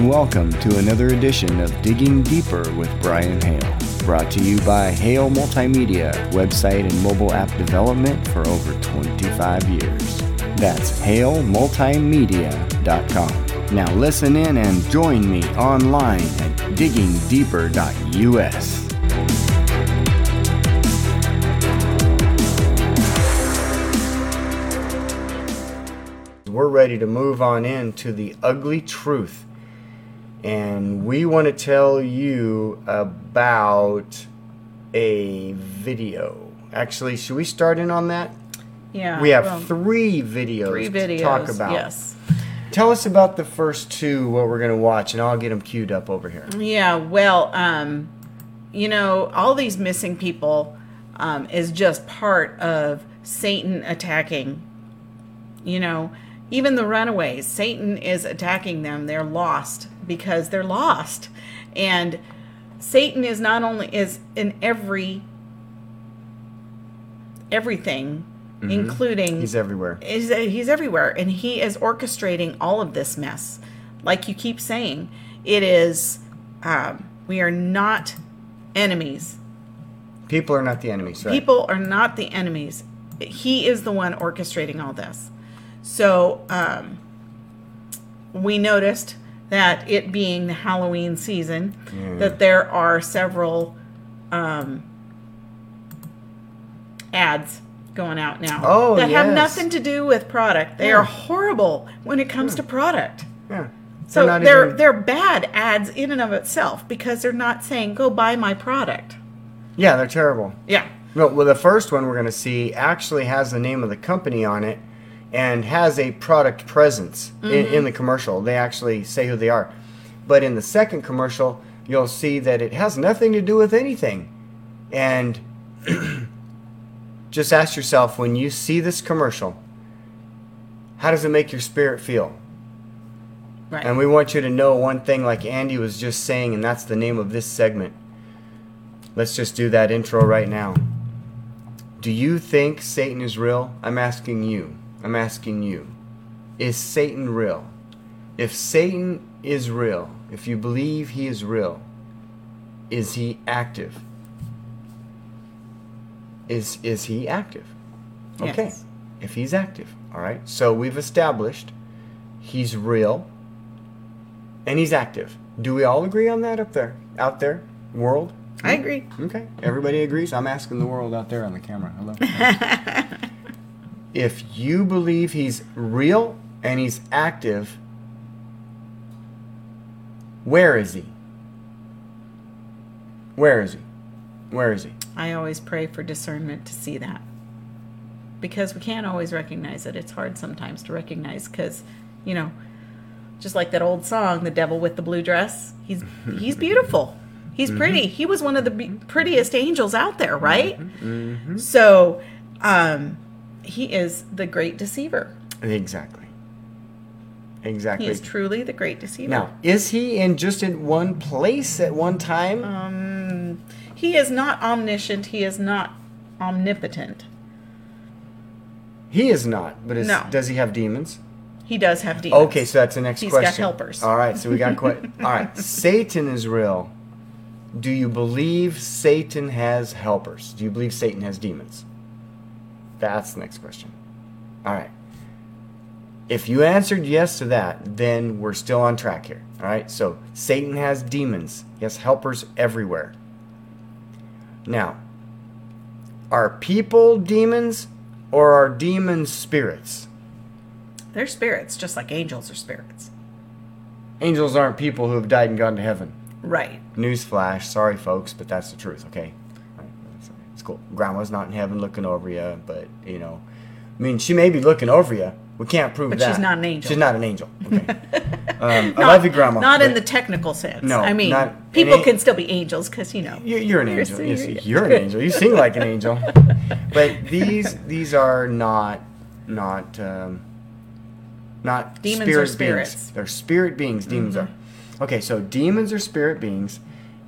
and welcome to another edition of Digging Deeper with Brian Hale. Brought to you by Hale Multimedia, website and mobile app development for over 25 years. That's halemultimedia.com. Now listen in and join me online at diggingdeeper.us. We're ready to move on into the ugly truth. And we want to tell you about a video. Actually, should we start in on that? Yeah. We have well, three videos, three videos. to talk about. Yes. Tell us about the first two, what we're going to watch, and I'll get them queued up over here. Yeah. Well, um, you know, all these missing people um, is just part of Satan attacking. You know, even the runaways, Satan is attacking them. They're lost because they're lost, and Satan is not only is in every everything, including He's everywhere. is he's everywhere. And he is orchestrating all of this mess. Like you keep saying it is um, we are not enemies. People are not the enemies, right? people are not the enemies. He is the one orchestrating all this. So um, we noticed that it being the halloween season that there are several um, ads going out now Oh, that have nothing to do with product. They Yeah. are horrible when it comes to product. Yeah. so not they're even- they're bad ads in and of itself because they're not saying go buy my product. Yeah, they're terrible. yeah. No, well, the first one we're going to see actually has the name of the company on it and has a product presence in, in the commercial. They actually say who they are. But in the second commercial, you'll see that it has nothing to do with anything. And just ask yourself when you see this commercial, how does it make your spirit feel? right And we want you to know one thing, like Andy was just saying, and that's the name of this segment. Let's just do that intro right now. Do you think Satan is real? I'm asking you. I'm asking you. Is Satan real? If Satan is real, if you believe he is real, is he active? Is is he active? Okay. Yes. If he's active, all right. So we've established he's real and he's active. Do we all agree on that up there? Out there? World? i agree Okay. Everybody agrees. I'm asking the world out there on the camera. Hello. if you believe he's real and he's active, where is he? Where is he? Where is he? I always pray for discernment to see that. Because we can't always recognize it. It's hard sometimes to recognize because, you know, just like that old song, "The Devil with the Blue Dress." He's he's beautiful. He's mm-hmm. pretty. He was one of the be- prettiest angels out there, right? Mm-hmm. Mm-hmm. So, um, he is the great deceiver. Exactly. Exactly. He is truly the great deceiver. now, is he in just in one place at one time? Um, he is not omniscient. He is not omnipotent. he is not. But is, No. does he have demons? He does have demons. Okay, so that's the next question. He's got helpers. All right, so we got quite. All right, Satan is real. Do you believe Satan has helpers? Do you believe Satan has demons? That's the next question. All right. If you answered yes to that, then we're still on track here. All right, so Satan has demons, he has helpers everywhere. Now, are people demons or are demons spirits? They're spirits, just like angels are spirits. Angels aren't people who have died and gone to heaven. Right. Newsflash, sorry folks, but that's the truth, okay? It's cool. Grandma's not in heaven looking over you, but, you know, I mean, she may be looking over you. We can't prove But that. she's not an angel. She's not an angel. Okay. um, I love you, Grandma. Not in the technical sense. No, I mean, not- people an can still be angels because you know. you- You're an You're angel. Yes, you're- you're an angel. You sing like an angel. But these these are not not um, not Demons spirit spirits. beings. They're spirit beings. Demons Mhm. are. Okay, so demons are spirit beings,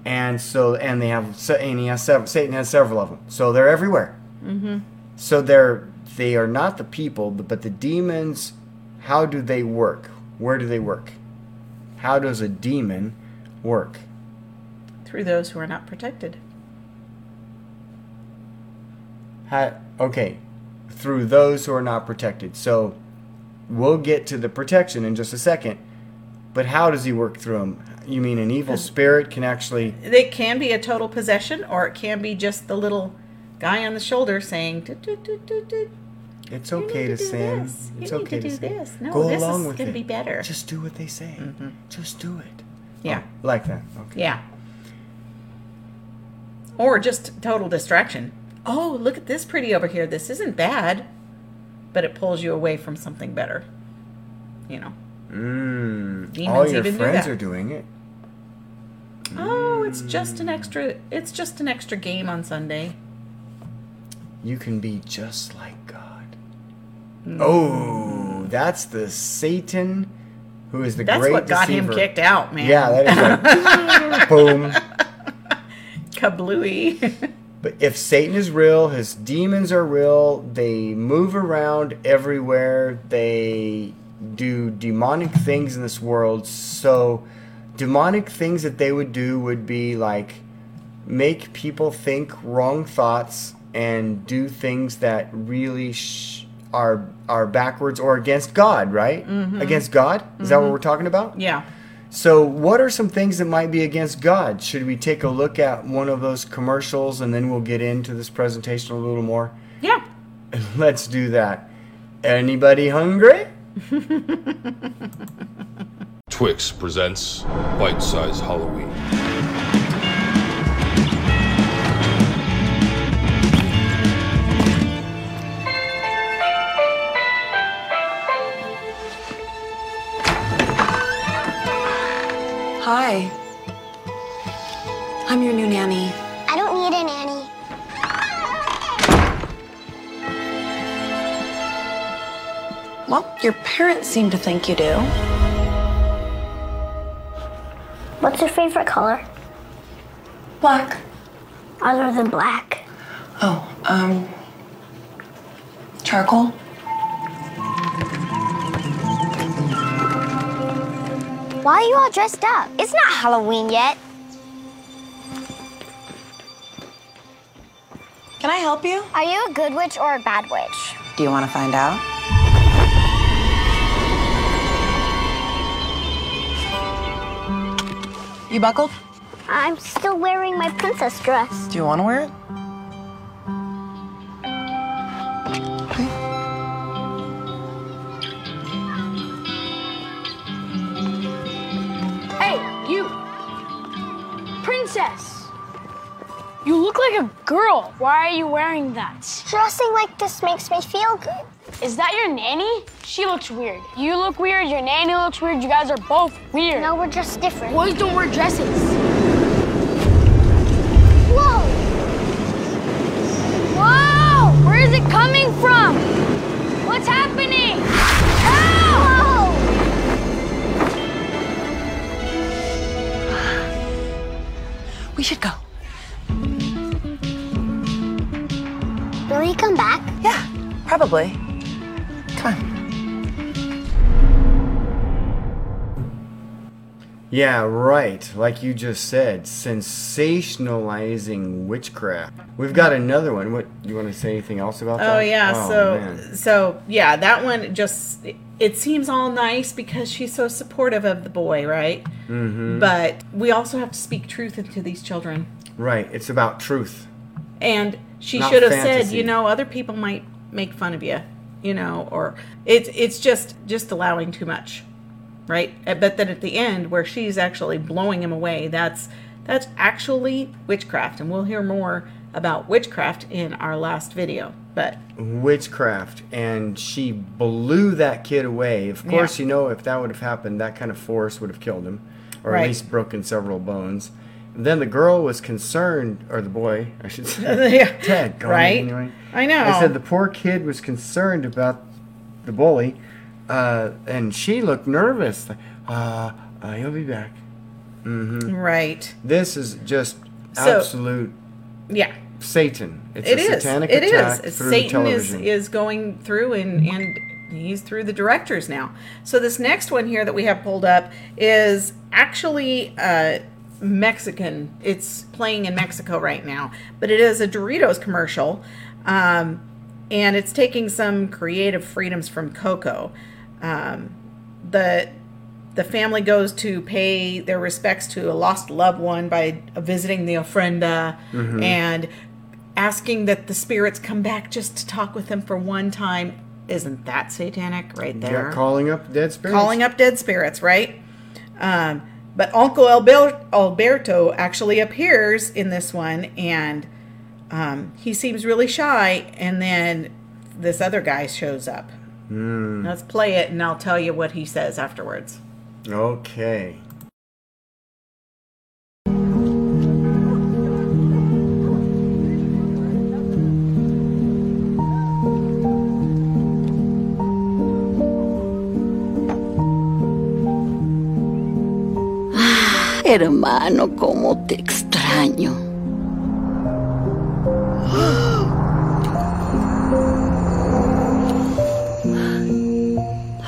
and so and they have and he has several. Satan has several of them. So they're everywhere. Mm-hmm. So they're they are not the people, but, but the demons. How do they work? Where do they work? How does a demon work? Through those who are not protected. How, okay, through those who are not protected. So we'll get to the protection in just a second. But how does he work through them? You mean an evil spirit can actually. It can be a total possession, or it can be just the little guy on the shoulder saying, "Doot, doot, doot, doot, doot. It's okay to sin. this. It's you need okay to do sin. this. No, Go this along is with going it. to be better. Just do what they say. Mm-hmm. Just do it. yeah, Oh, like that. Okay. yeah. Or just total distraction. Oh, look at this pretty over here. This isn't bad, but it pulls you away from something better. You know. Mm. All your friends are doing it. Oh, it's just an extra. It's just an extra game on Sunday. You can be just like God. Oh, that's the Satan who is the That's great what got him kicked out, man. Yeah, that is like boom. kablooey. But if Satan is real, his demons are real, they move around everywhere, they do demonic things in this world. So, demonic things that they would do would be like make people think wrong thoughts and do things that really sh- are are backwards or against God, right? Mm-hmm. Against God? Is that what mm-hmm. we're talking about? yeah. So, what are some things that might be against God? Should we take a look at one of those commercials and then we'll get into this presentation a little more? Yeah. Let's do that. Anybody hungry? Twix presents Bite Size Halloween. Hi. I'm your new nanny. Your parents seem to think you do. What's your favorite color? Black. Other than black. Oh, um. Charcoal? Why are you all dressed up? It's not Halloween yet. Can I help you? Are you a good witch or a bad witch? Do you want to find out? You buckled? I'm still wearing my princess dress. Do you want to wear it? Hey, you! Princess! You look like a girl. Why are you wearing that? Dressing like this makes me feel good. Is that your nanny? She looks weird. You look weird, your nanny looks weird, you guys are both weird. No, we're just different. Boys don't wear dresses. Whoa! Whoa! Where is it coming from? What's happening? Whoa! We should go. Will he come back? Yeah, probably. Come on. Yeah, right. Like you just said, sensationalizing witchcraft. We've got another one. What do you want to say anything else about that? Oh yeah. so man. so yeah, that one just it seems all nice because she's so supportive of the boy, right? Mm-hmm. But we also have to speak truth into these children. right. It's about truth. And she Not should have said, you know, other people might make fun of you, you know, or it's it's just just allowing too much, right? Uh, But then at the end, where she's actually blowing him away, that's that's actually witchcraft, and we'll hear more about witchcraft in our last video. But witchcraft and she blew that kid away. Of course, Yeah. you know, if that would have happened, that kind of force would have killed him, or at least broken several bones. Then the girl was concerned, or the boy, I should say. yeah, Ted, call me right? anyway. I know. I said the poor kid was concerned about the bully, uh, and she looked nervous. Like, uh, uh, he'll be back. Mm-hmm. Right. This is just So- absolute Yeah. Satan. It's It a is. satanic It attack is. through Satan is television. is going through and and he's through the directors now. So this next one here that we have pulled up is actually uh, Mexican. It's playing in Mexico right now, but it is a Doritos commercial, um, and it's taking some creative freedoms from Coco. Um, the the family goes to pay their respects to a lost loved one by visiting the ofrenda and asking that the spirits come back just to talk with them for one time. Isn't that satanic right there? Yeah, calling up dead spirits. calling up dead spirits, right? Um, but Uncle Alberto actually appears in this one, and um, he seems really shy. And then this other guy shows up. Let's play it, and I'll tell you what he says afterwards. Okay. Hermano, cómo te extraño.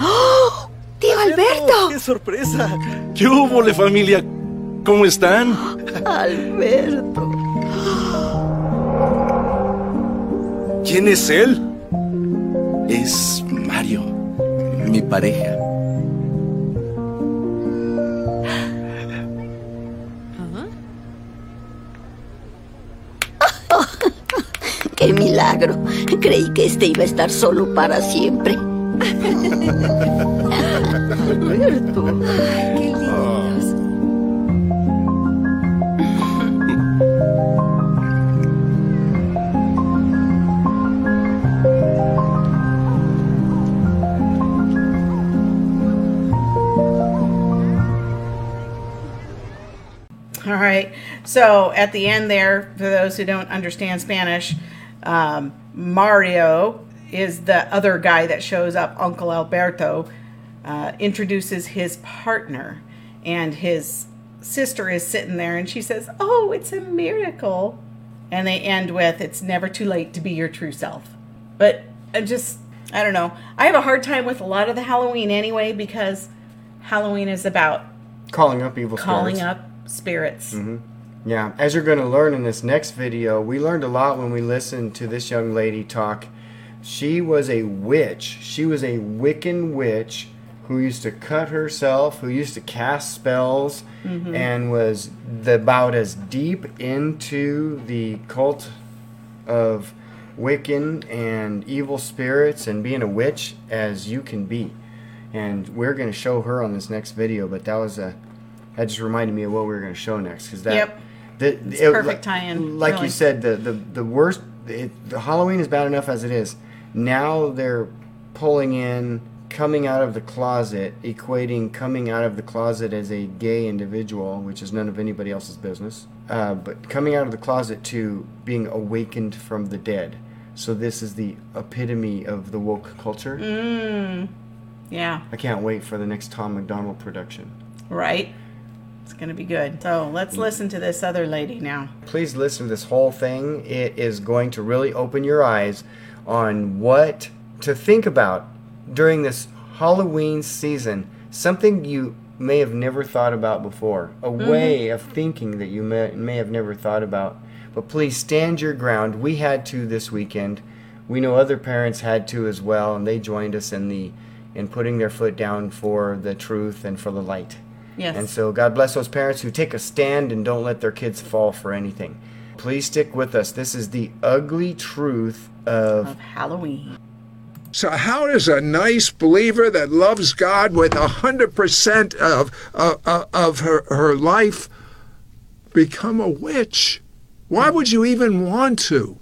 ¡Oh! ¡Tío Alberto! ¡Qué sorpresa! ¿Qué hubo, le familia? ¿Cómo están? Alberto. ¿Quién es él? Es Mario, mi pareja. ¡Qué milagro! Creí que este iba a estar solo para siempre. Alberto. ¡Qué lindos! All right. So at the end there, for those who don't understand Spanish, um, Mario is the other guy that shows up. Uncle Alberto uh, introduces his partner, and his sister is sitting there, and she says, "Oh, it's a miracle." And they end with, "It's never too late to be your true self." But I just, I don't know. I have a hard time with a lot of the Halloween anyway because Halloween is about Calling up evil calling spirits. up spirits. Yeah, as you're going to learn in this next video, we learned a lot when we listened to this young lady talk. She was a witch. She was a Wiccan witch who used to cut herself, who used to cast spells, mm-hmm. and was the, about as deep into the cult of Wiccan and evil spirits and being a witch as you can be. And we're going to show her on this next video, but that was a that just reminded me of what we were going to show next because that Yep. The, It's it- perfect tie-in, Like really. you said, the the the worst. It, the Halloween is bad enough as it is. Now they're pulling in coming out of the closet, equating coming out of the closet as a gay individual, which is none of anybody else's business. Uh, but coming out of the closet to being awakened from the dead. So this is the epitome of the woke culture. Mm. Yeah, I can't wait for the next Tom MacDonald production. right? It's going to be good. So let's mm. listen to this other lady now. please listen to this whole thing. It is going to really open your eyes on what to think about during this Halloween season. Something you may have never thought about before, a mm-hmm. way of thinking that you may, may have never thought about. But please stand your ground. We had to this weekend. We know other parents had to as well, and they joined us in the in putting their foot down for the truth and for the light. Yes. And so God bless those parents who take a stand and don't let their kids fall for anything. Please stick with us. This is the ugly truth of of Halloween. So how does a nice believer that loves God with a hundred percent of of, of her, her life become a witch? Why would you even want to?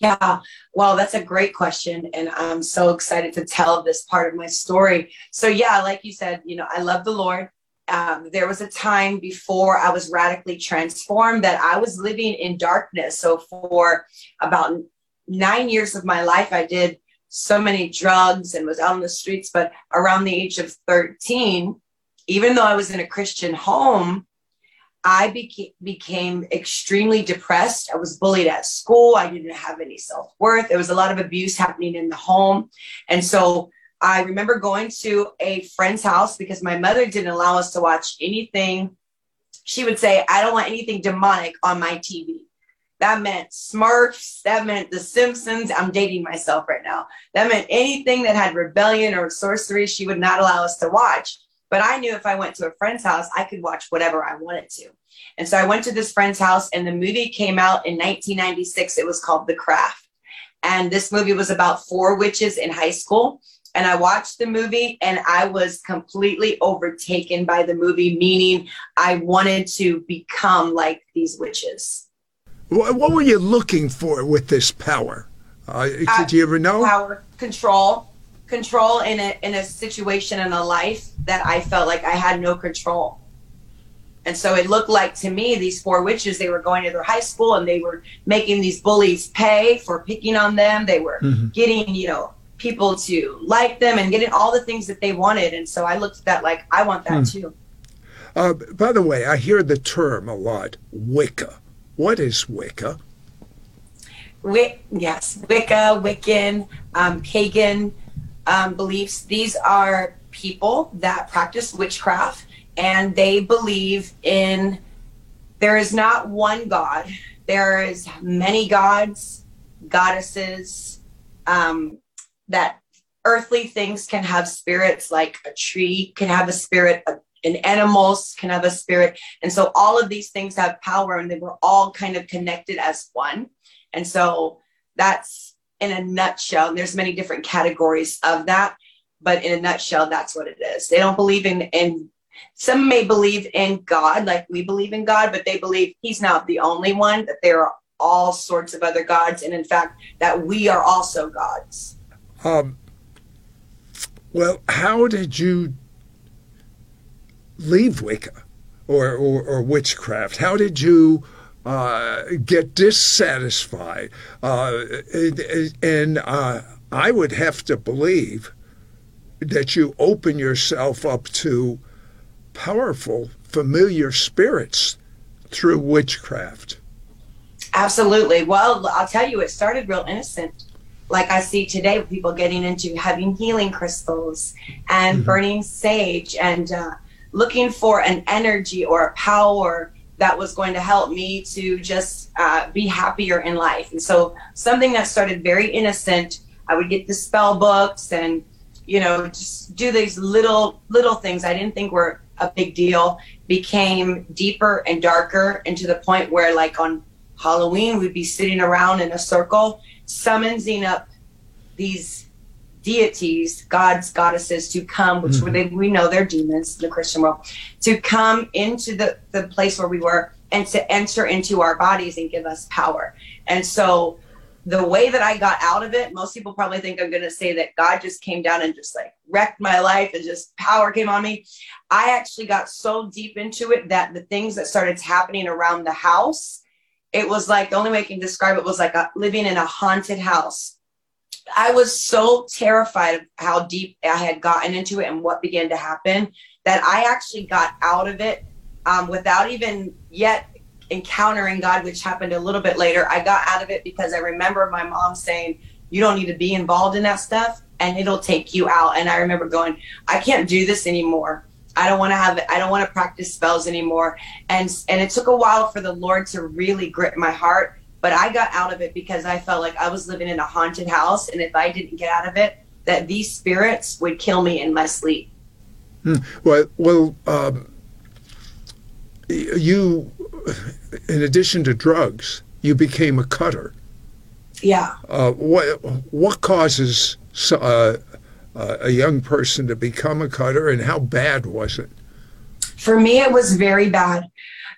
Yeah, well, that's a great question. And I'm so excited to tell this part of my story. So, yeah, like you said, you know, I love the Lord. Um, there was a time before I was radically transformed that I was living in darkness. So, for about nine years of my life, I did so many drugs and was out on the streets. But around the age of 13, even though I was in a Christian home, I beca- became extremely depressed. I was bullied at school. I didn't have any self worth. There was a lot of abuse happening in the home. And so I remember going to a friend's house because my mother didn't allow us to watch anything. She would say, I don't want anything demonic on my TV. That meant Smurfs. That meant The Simpsons. I'm dating myself right now. That meant anything that had rebellion or sorcery, she would not allow us to watch. But I knew if I went to a friend's house, I could watch whatever I wanted to. And so I went to this friend's house, and the movie came out in 1996. It was called The Craft. And this movie was about four witches in high school. And I watched the movie and I was completely overtaken by the movie, meaning I wanted to become like these witches. What, what were you looking for with this power? Uh, did you ever know? Power, control, control in a in a situation in a life that I felt like I had no control. And so it looked like to me these four witches they were going to their high school and they were making these bullies pay for picking on them. They were Mhm. getting, you know, people to like them and getting all the things that they wanted. And so I looked at that like I want that Hmm. too. Uh, by the way, I hear the term a lot Wicca. What is Wicca? Wic- yes, Wicca, Wiccan, um, pagan um, beliefs. These are people that practice witchcraft and they believe in there is not one God. There is many gods, goddesses, um, that earthly things can have spirits, like a tree can have a spirit, and animals can have a spirit. And so all of these things have power and they were all kind of connected as one. And so that's in a nutshell. There's many different categories of that, but in a nutshell, that's what it is. They don't believe in in some may believe in God, like we believe in God, but they believe He's not the only one, that there are all sorts of other gods, and in fact, that we are also gods. Um, well, how did you leave Wicca or, or, or witchcraft? How did you uh, get dissatisfied? Uh, and uh, I would have to believe that you open yourself up to powerful, familiar spirits through witchcraft. Absolutely. Well, I'll tell you, it started real innocent. Like I see today, people getting into having healing crystals and burning sage and uh, looking for an energy or a power that was going to help me to just uh, be happier in life. And so, something that started very innocent, I would get the spell books and you know just do these little little things I didn't think were a big deal became deeper and darker and to the point where like on Halloween we'd be sitting around in a circle summoning up these deities, gods, goddesses to come, which Mhm. they, we know they're demons in the Christian world, to come into the, the place where we were and to enter into our bodies and give us power. And so the way that I got out of it, most people probably think I'm going to say that God just came down and just like wrecked my life and just power came on me. I actually got so deep into it that the things that started happening around the house, it was like the only way I can describe it was like a, living in a haunted house. I was so terrified of how deep I had gotten into it and what began to happen that I actually got out of it um, without even yet encountering God, which happened a little bit later. I got out of it because I remember my mom saying, You don't need to be involved in that stuff and it'll take you out. And I remember going, I can't do this anymore. I don't want to have I don't want to practice spells anymore. And and it took a while for the Lord to really grip my heart, but I got out of it because I felt like I was living in a haunted house and if I didn't get out of it, that these spirits would kill me in my sleep. Hmm. Well, well, um, you, in addition to drugs, you became a cutter. Yeah. Uh, what what causes uh, uh, a young person to become a cutter, and how bad was it? For me, it was very bad.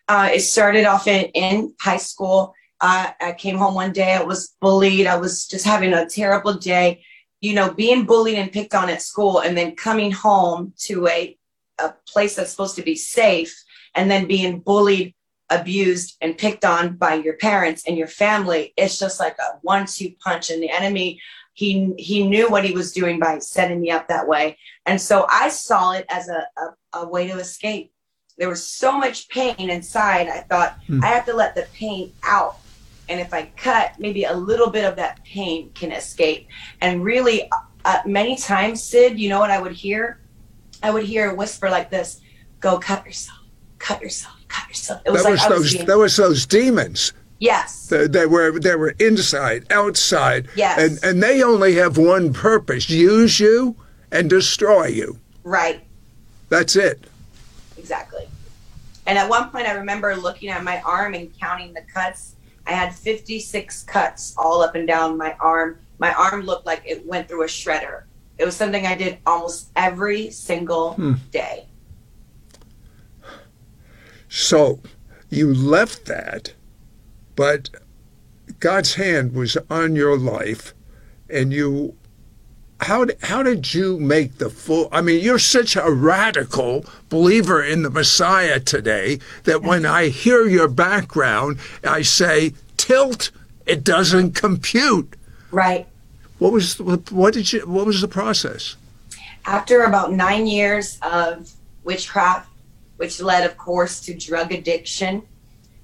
Uh, it started off in, in high school. Uh, I came home one day, I was bullied. I was just having a terrible day. You know, being bullied and picked on at school, and then coming home to a, a place that's supposed to be safe, and then being bullied, abused, and picked on by your parents and your family. It's just like a one two punch. And the enemy, he, he knew what he was doing by setting me up that way. And so I saw it as a, a, a way to escape. There was so much pain inside. I thought Hmm. I have to let the pain out. And if I cut, maybe a little bit of that pain can escape. And really, uh, many times, Sid, you know what I would hear? I would hear a whisper like this: "Go cut yourself, cut yourself, cut yourself." It was that like was those being- that was those demons. Yes, They, they were they were inside, outside, Yes. and and they only have one purpose: use you and destroy you. right. That's it. Exactly. And at one point, I remember looking at my arm and counting the cuts. I had 56 cuts all up and down my arm. My arm looked like it went through a shredder. It was something I did almost every single hmm. day. So you left that, but God's hand was on your life, and you. How did, how did you make the full? I mean, you're such a radical believer in the Messiah today that when I hear your background, I say, tilt, it doesn't compute. Right. What was what did you what was the process? After about nine years of witchcraft, which led, of course, to drug addiction,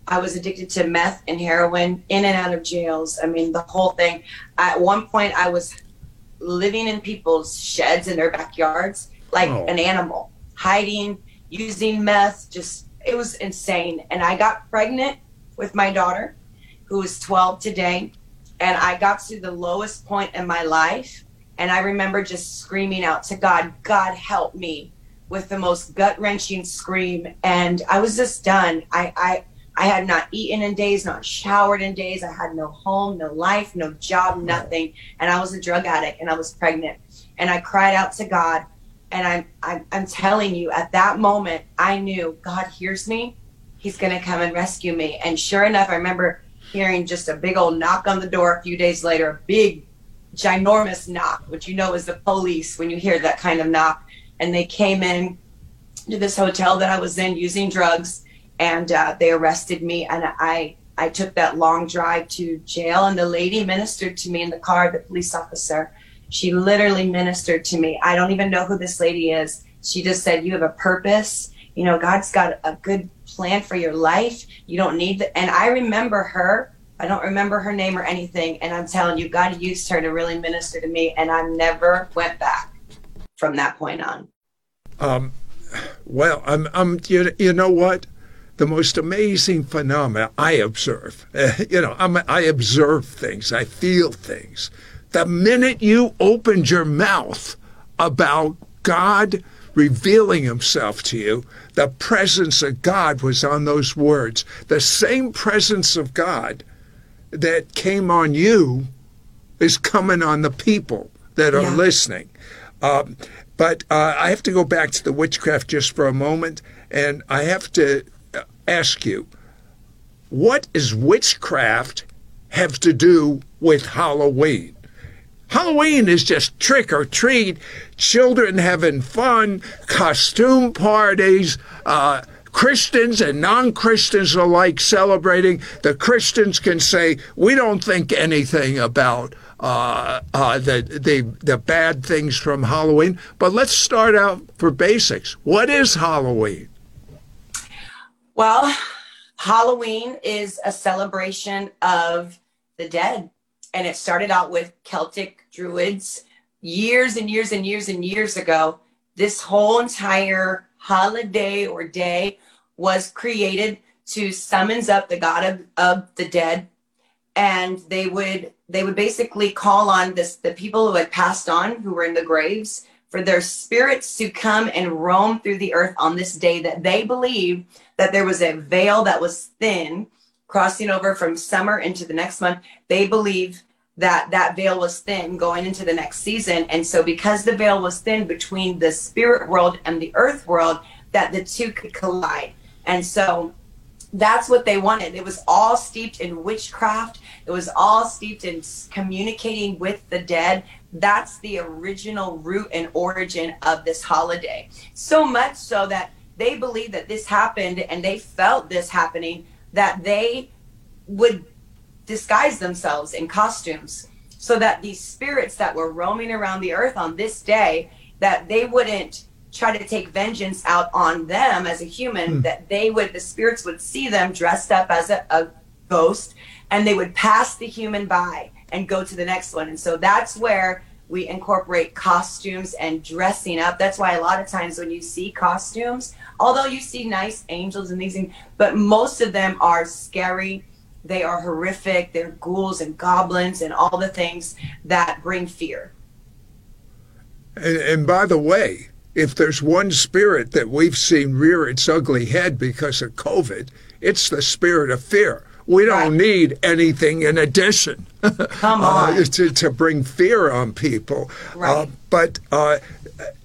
I was addicted to meth and heroin in and out of jails. I mean, the whole thing. At one point, I was living in people's sheds in their backyards like Oh. an animal, hiding, using meth. Just, it was insane. And I got pregnant with my daughter, who is 12 today. And I got to the lowest point in my life. And I remember just screaming out to God, God, help me with the most gut wrenching scream. And I was just done. I, I, I had not eaten in days, not showered in days. I had no home, no life, no job, nothing. And I was a drug addict and I was pregnant. And I cried out to God. And I'm, I'm, I'm telling you, at that moment, I knew God hears me. He's going to come and rescue me. And sure enough, I remember hearing just a big old knock on the door a few days later, a big, ginormous knock, which you know is the police when you hear that kind of knock. And they came in to this hotel that I was in using drugs, and uh, they arrested me. And I I took that long drive to jail, and the lady ministered to me in the car. The police officer, she literally ministered to me. I don't even know who this lady is. She just said, "You have a purpose. You know, God's got a good plan for your life. You don't need the." And I remember her. I don't remember her name or anything. And I'm telling you, God used her to really minister to me, and I never went back from that point on. Um, well, I'm, I'm, you, you know what? The most amazing phenomena I observe, uh, you know, I'm, I observe things, I feel things. The minute you opened your mouth about God revealing himself to you, the presence of God was on those words. The same presence of God that came on you is coming on the people that are Yeah. listening. Um, but uh, I have to go back to the witchcraft just for a moment, and I have to ask you, what does witchcraft have to do with Halloween? Halloween is just trick or treat, children having fun, costume parties, uh, Christians and non Christians alike celebrating. The Christians can say, we don't think anything about uh, uh, the, the, the bad things from Halloween. But let's start out for basics. What is Halloween? Well, Halloween is a celebration of the dead. And it started out with Celtic druids years and years and years and years ago. This whole entire holiday or day was created to summons up the god of, of the dead. And they would they would basically call on this the people who had passed on who were in the graves for their spirits to come and roam through the earth on this day that they believed that there was a veil that was thin crossing over from summer into the next month they believe that that veil was thin going into the next season and so because the veil was thin between the spirit world and the earth world that the two could collide and so that's what they wanted. It was all steeped in witchcraft. It was all steeped in communicating with the dead. That's the original root and origin of this holiday. So much so that they believed that this happened and they felt this happening, that they would disguise themselves in costumes so that these spirits that were roaming around the earth on this day that they wouldn't try to take vengeance out on them as a human hmm. that they would the spirits would see them dressed up as a, a ghost and they would pass the human by and go to the next one. And so that's where we incorporate costumes and dressing up. That's why a lot of times when you see costumes, although you see nice angels and these things, but most of them are scary. They are horrific. They're ghouls and goblins and all the things that bring fear. And, and by the way, if there's one spirit that we've seen rear its ugly head because of COVID, it's the spirit of fear. We don't Right. need anything in addition Come uh, to, to bring fear on people. Uh, but uh,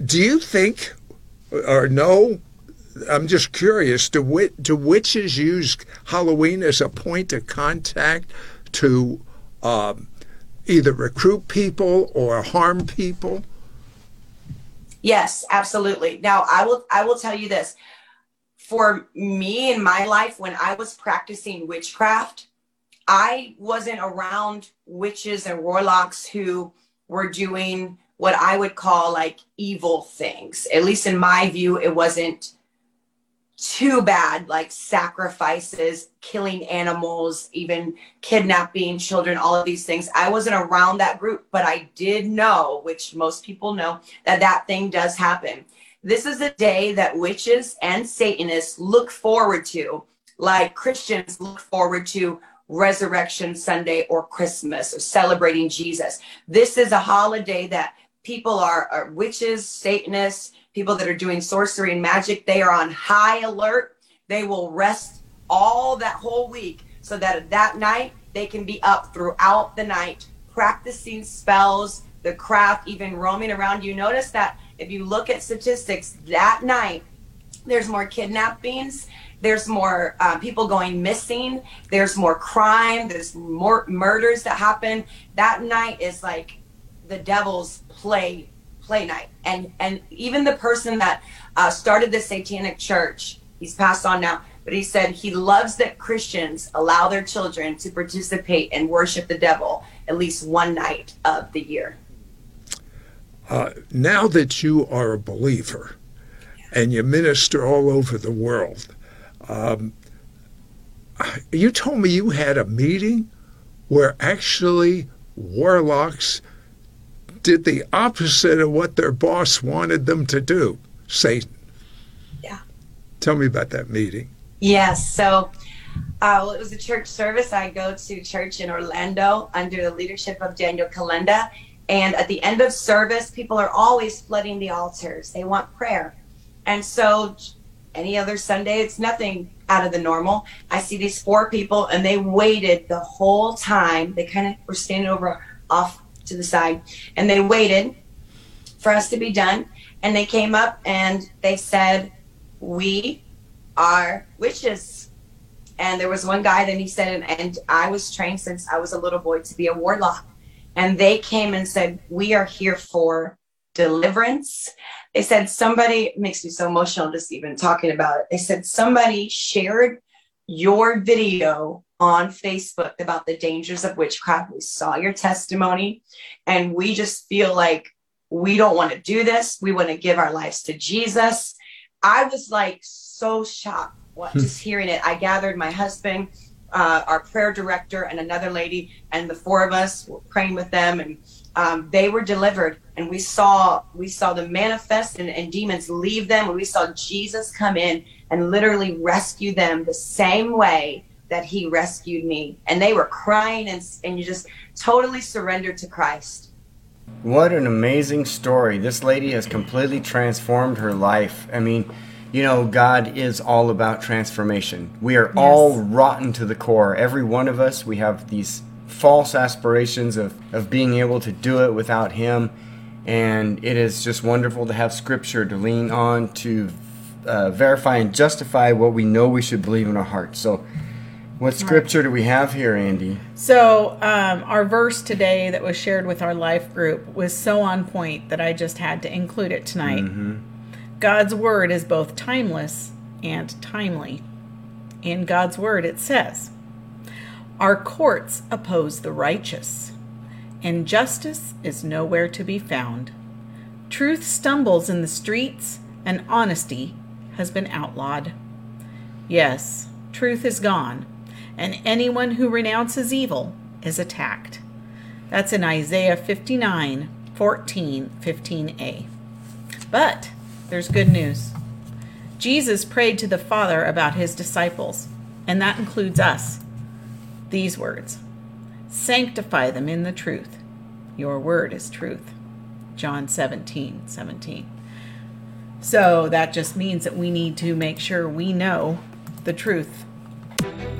do you think, or no, I'm just curious, do, wi- do witches use Halloween as a point of contact to um, either recruit people or harm people? Yes, absolutely. Now, I will I will tell you this. For me in my life when I was practicing witchcraft, I wasn't around witches and warlocks who were doing what I would call like evil things. At least in my view, it wasn't too bad, like sacrifices, killing animals, even kidnapping children, all of these things. I wasn't around that group, but I did know, which most people know, that that thing does happen. This is a day that witches and Satanists look forward to, like Christians look forward to Resurrection Sunday or Christmas or celebrating Jesus. This is a holiday that people are, are witches, Satanists, people that are doing sorcery and magic, they are on high alert. They will rest all that whole week so that that night they can be up throughout the night practicing spells, the craft, even roaming around. You notice that if you look at statistics that night, there's more kidnappings there's more uh, people going missing there's more crime there's more murders that happen. That night is like the devil's play play night. And and even the person that uh, started the satanic church he's passed on now but he said he loves that christians allow their children to participate and worship the devil at least one night of the year Uh, now that you are a believer and you minister all over the world, um, you told me you had a meeting where actually warlocks did the opposite of what their boss wanted them to do. Satan. Yeah. Tell me about that meeting. Yes. So, uh, well, it was a church service. I go to church in Orlando under the leadership of Daniel Kolenda. And at the end of service, people are always flooding the altars. They want prayer. And so, any other Sunday, it's nothing out of the normal. I see these four people, and they waited the whole time. They kind of were standing over off to the side, and they waited for us to be done. And they came up and they said, We are witches. And there was one guy that he said, and, and I was trained since I was a little boy to be a warlock. And they came and said, We are here for deliverance. They said, Somebody makes me so emotional just even talking about it. They said, Somebody shared your video on Facebook about the dangers of witchcraft. We saw your testimony, and we just feel like we don't want to do this. We want to give our lives to Jesus. I was like so shocked what, hmm. just hearing it. I gathered my husband, uh, our prayer director, and another lady, and the four of us were praying with them, and um, they were delivered. And we saw we saw the manifest and, and demons leave them, and we saw Jesus come in and literally rescue them the same way that He rescued me. And they were crying, and and you just totally surrendered to Christ. What an amazing story. This lady has completely transformed her life. I mean, you know, God is all about transformation. We are all rotten to the core. Every one of us, we have these false aspirations of, of being able to do it without Him. And it is just wonderful to have Scripture to lean on to uh, verify and justify what we know we should believe in our hearts. So, what Scripture do we have here, Andy? So, um, our verse today that was shared with our life group was so on point that I just had to include it tonight. God's word is both timeless and timely. In God's word, it says, Our courts oppose the righteous, and justice is nowhere to be found. Truth stumbles in the streets, and honesty has been outlawed. Yes, truth is gone, and anyone who renounces evil is attacked. That's in Isaiah 59 14, 15a. But there's good news. Jesus prayed to the Father about his disciples, and that includes us. These words Sanctify them in the truth. Your word is truth. John 17, 17. So that just means that we need to make sure we know the truth.